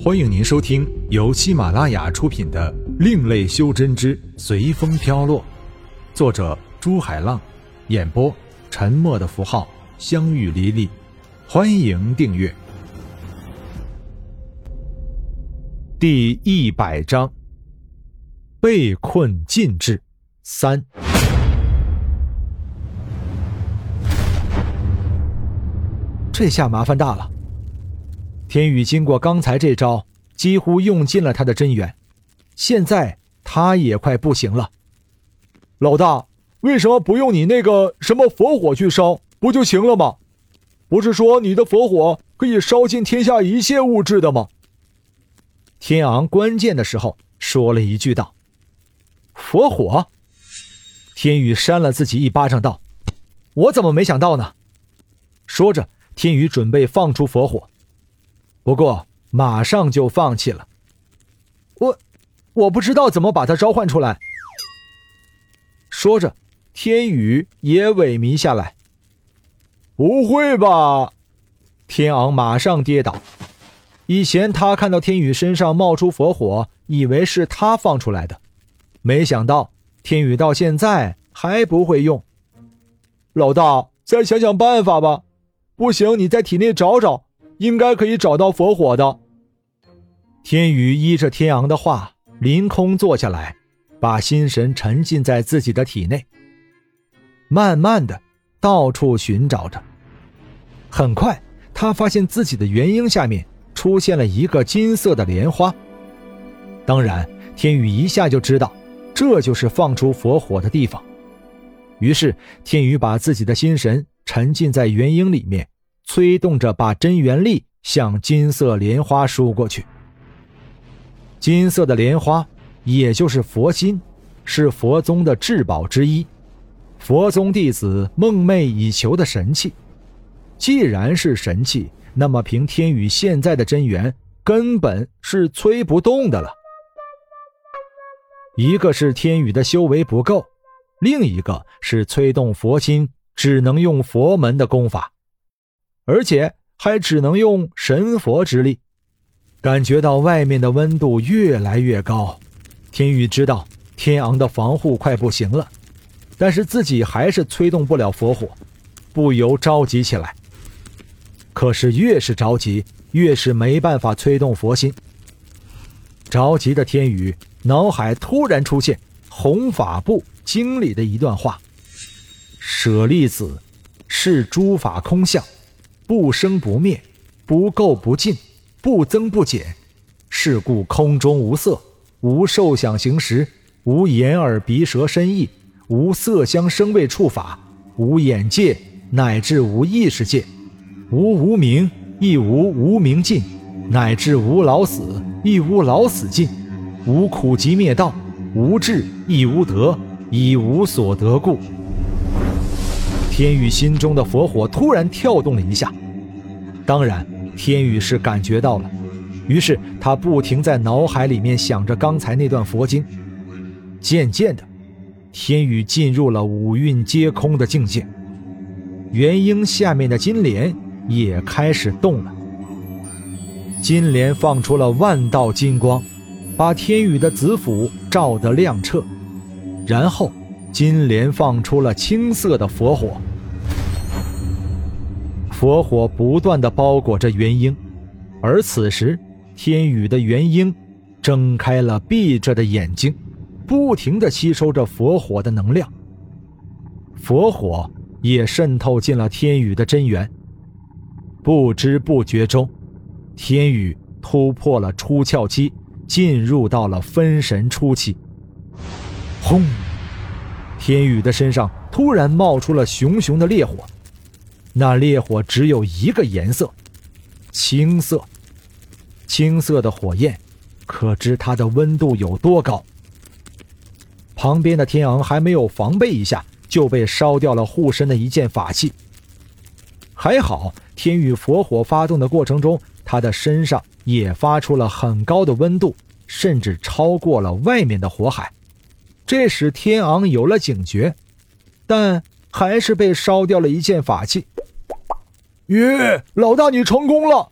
欢迎您收听由喜马拉雅出品的《另类修真之随风飘落》，作者朱海浪，演播沉默的符号、相遇离离。欢迎订阅。第一百章：被困禁制三。这下麻烦大了。天宇经过刚才这招，几乎用尽了他的真元，现在他也快不行了。老大，为什么不用你那个什么佛火去烧，不就行了吗？不是说你的佛火可以烧尽天下一切物质的吗？天昂关键的时候说了一句道：“佛火。”天宇扇了自己一巴掌道：“我怎么没想到呢？”说着。天宇准备放出佛火，不过马上就放弃了。我，我不知道怎么把它召唤出来。说着，天宇也萎靡下来。不会吧？天昂马上跌倒。以前他看到天宇身上冒出佛火，以为是他放出来的，没想到天宇到现在还不会用。老大，再想想办法吧。不行，你在体内找找，应该可以找到佛火的。天宇依着天昂的话，凌空坐下来，把心神沉浸在自己的体内，慢慢的到处寻找着。很快，他发现自己的元婴下面出现了一个金色的莲花。当然，天宇一下就知道，这就是放出佛火的地方。于是，天宇把自己的心神。沉浸在元婴里面，催动着把真元力向金色莲花输过去。金色的莲花，也就是佛心，是佛宗的至宝之一，佛宗弟子梦寐以求的神器。既然是神器，那么凭天宇现在的真元，根本是催不动的了。一个是天宇的修为不够，另一个是催动佛心。只能用佛门的功法，而且还只能用神佛之力。感觉到外面的温度越来越高，天宇知道天昂的防护快不行了，但是自己还是催动不了佛火，不由着急起来。可是越是着急，越是没办法催动佛心。着急的天宇脑海突然出现弘法部经里的一段话。舍利子，是诸法空相，不生不灭，不垢不净，不增不减。是故空中无色，无受想行识，无眼耳鼻舌身意，无色香声味触法，无眼界，乃至无意识界，无无明，亦无无明尽，乃至无老死，亦无老死尽，无苦集灭道，无智，亦无得，以无所得故。天宇心中的佛火突然跳动了一下，当然，天宇是感觉到了，于是他不停在脑海里面想着刚才那段佛经。渐渐的，天宇进入了五蕴皆空的境界，元婴下面的金莲也开始动了。金莲放出了万道金光，把天宇的子府照得亮彻，然后金莲放出了青色的佛火。佛火不断的包裹着元婴，而此时，天宇的元婴睁开了闭着的眼睛，不停的吸收着佛火的能量。佛火也渗透进了天宇的真元。不知不觉中，天宇突破了出窍期，进入到了分神初期。轰！天宇的身上突然冒出了熊熊的烈火。那烈火只有一个颜色，青色。青色的火焰，可知它的温度有多高？旁边的天昂还没有防备一下，就被烧掉了护身的一件法器。还好，天宇佛火发动的过程中，他的身上也发出了很高的温度，甚至超过了外面的火海，这使天昂有了警觉，但还是被烧掉了一件法器。耶，老大，你成功了！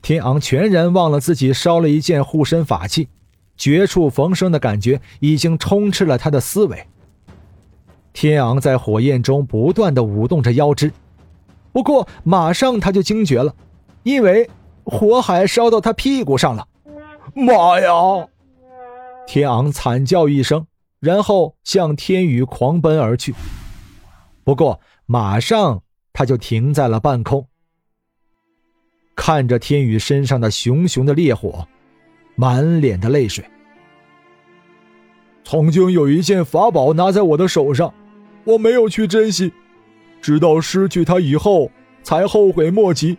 天昂全然忘了自己烧了一件护身法器，绝处逢生的感觉已经充斥了他的思维。天昂在火焰中不断的舞动着腰肢，不过马上他就惊觉了，因为火海烧到他屁股上了。妈呀！天昂惨叫一声，然后向天宇狂奔而去。不过马上他就停在了半空。看着天宇身上的熊熊的烈火，满脸的泪水。曾经有一件法宝拿在我的手上，我没有去珍惜，直到失去它以后才后悔莫及。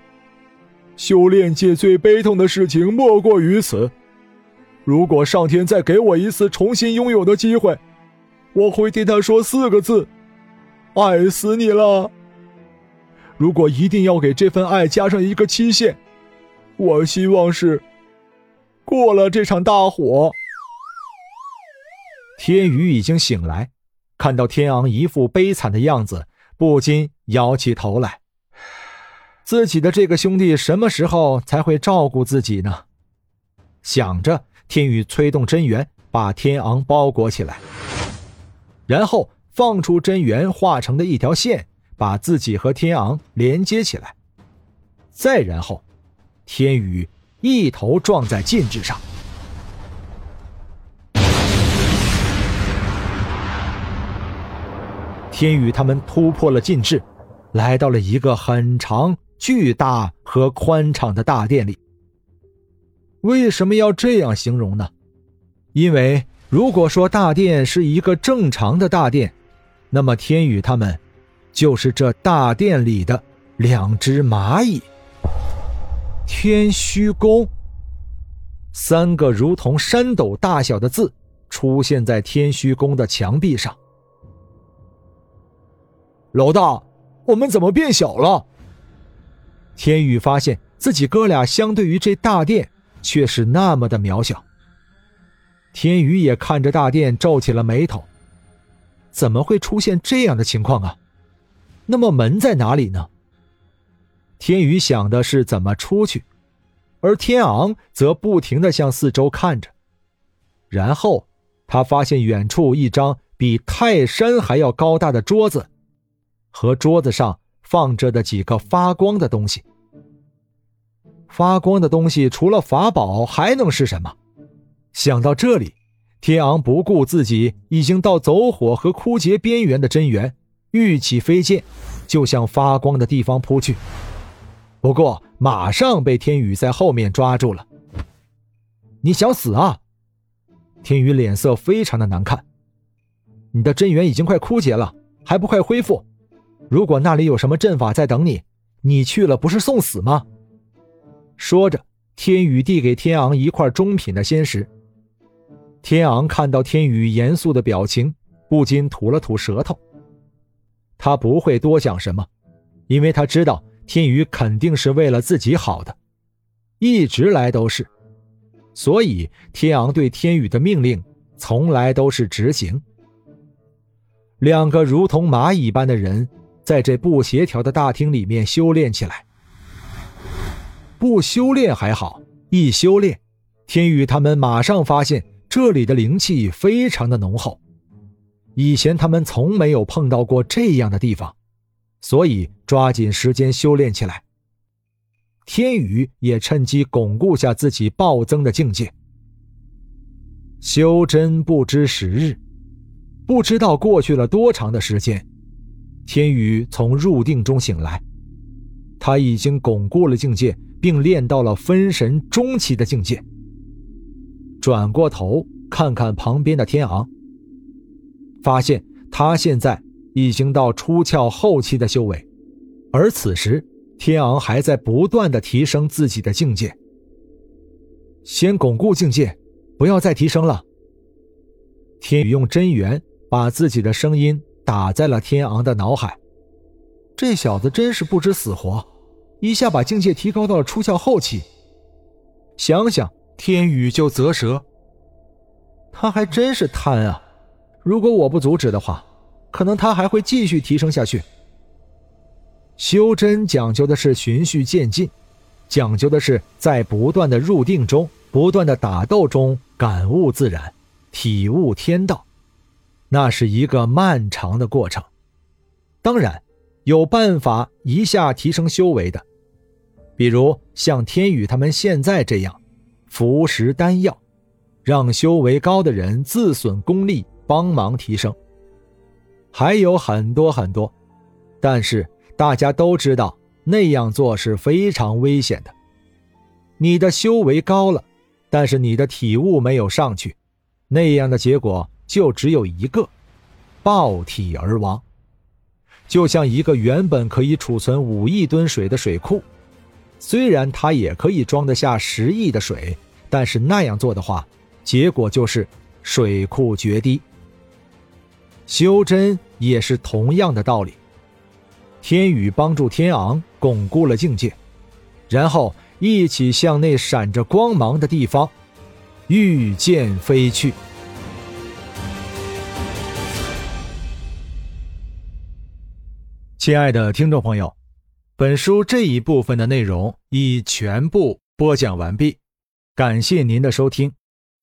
修炼界最悲痛的事情莫过于此。如果上天再给我一次重新拥有的机会，我会对他说四个字：“爱死你了。”如果一定要给这份爱加上一个期限，我希望是过了这场大火。天宇已经醒来，看到天昂一副悲惨的样子，不禁摇起头来。自己的这个兄弟什么时候才会照顾自己呢？想着，天宇催动真元，把天昂包裹起来，然后放出真元化成的一条线。把自己和天昂连接起来，再然后，天宇一头撞在禁制上。天宇他们突破了禁制，来到了一个很长、巨大和宽敞的大殿里。为什么要这样形容呢？因为如果说大殿是一个正常的大殿，那么天宇他们。就是这大殿里的两只蚂蚁。天虚宫，三个如同山斗大小的字出现在天虚宫的墙壁上。老大，我们怎么变小了？天宇发现自己哥俩相对于这大殿却是那么的渺小。天宇也看着大殿皱起了眉头，怎么会出现这样的情况啊？那么门在哪里呢？天宇想的是怎么出去，而天昂则不停的向四周看着。然后他发现远处一张比泰山还要高大的桌子，和桌子上放着的几个发光的东西。发光的东西除了法宝还能是什么？想到这里，天昂不顾自己已经到走火和枯竭边缘的真元。玉起飞剑，就向发光的地方扑去，不过马上被天宇在后面抓住了。你想死啊？天宇脸色非常的难看。你的真元已经快枯竭了，还不快恢复？如果那里有什么阵法在等你，你去了不是送死吗？说着，天宇递给天昂一块中品的仙石。天昂看到天宇严肃的表情，不禁吐了吐舌头。他不会多想什么，因为他知道天宇肯定是为了自己好的，一直来都是，所以天昂对天宇的命令从来都是执行。两个如同蚂蚁般的人在这不协调的大厅里面修炼起来。不修炼还好，一修炼，天宇他们马上发现这里的灵气非常的浓厚。以前他们从没有碰到过这样的地方，所以抓紧时间修炼起来。天宇也趁机巩固下自己暴增的境界。修真不知时日，不知道过去了多长的时间，天宇从入定中醒来，他已经巩固了境界，并练到了分神中期的境界。转过头看看旁边的天昂。发现他现在已经到出窍后期的修为，而此时天昂还在不断的提升自己的境界。先巩固境界，不要再提升了。天宇用真元把自己的声音打在了天昂的脑海。这小子真是不知死活，一下把境界提高到了出窍后期。想想天宇就啧舌，他还真是贪啊。如果我不阻止的话，可能他还会继续提升下去。修真讲究的是循序渐进，讲究的是在不断的入定中、不断的打斗中感悟自然，体悟天道，那是一个漫长的过程。当然，有办法一下提升修为的，比如像天宇他们现在这样，服食丹药，让修为高的人自损功力，帮忙提升。还有很多很多，但是大家都知道那样做是非常危险的。你的修为高了，但是你的体悟没有上去，那样的结果就只有一个：爆体而亡。就像一个原本可以储存五亿吨水的水库，虽然它也可以装得下十亿的水，但是那样做的话，结果就是水库决堤。修真也是同样的道理。天宇帮助天昂巩固了境界，然后一起向那闪着光芒的地方御剑飞去。亲爱的听众朋友，本书这一部分的内容已全部播讲完毕，感谢您的收听，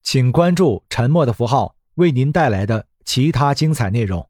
请关注“沉默的符号”为您带来的其他精彩内容。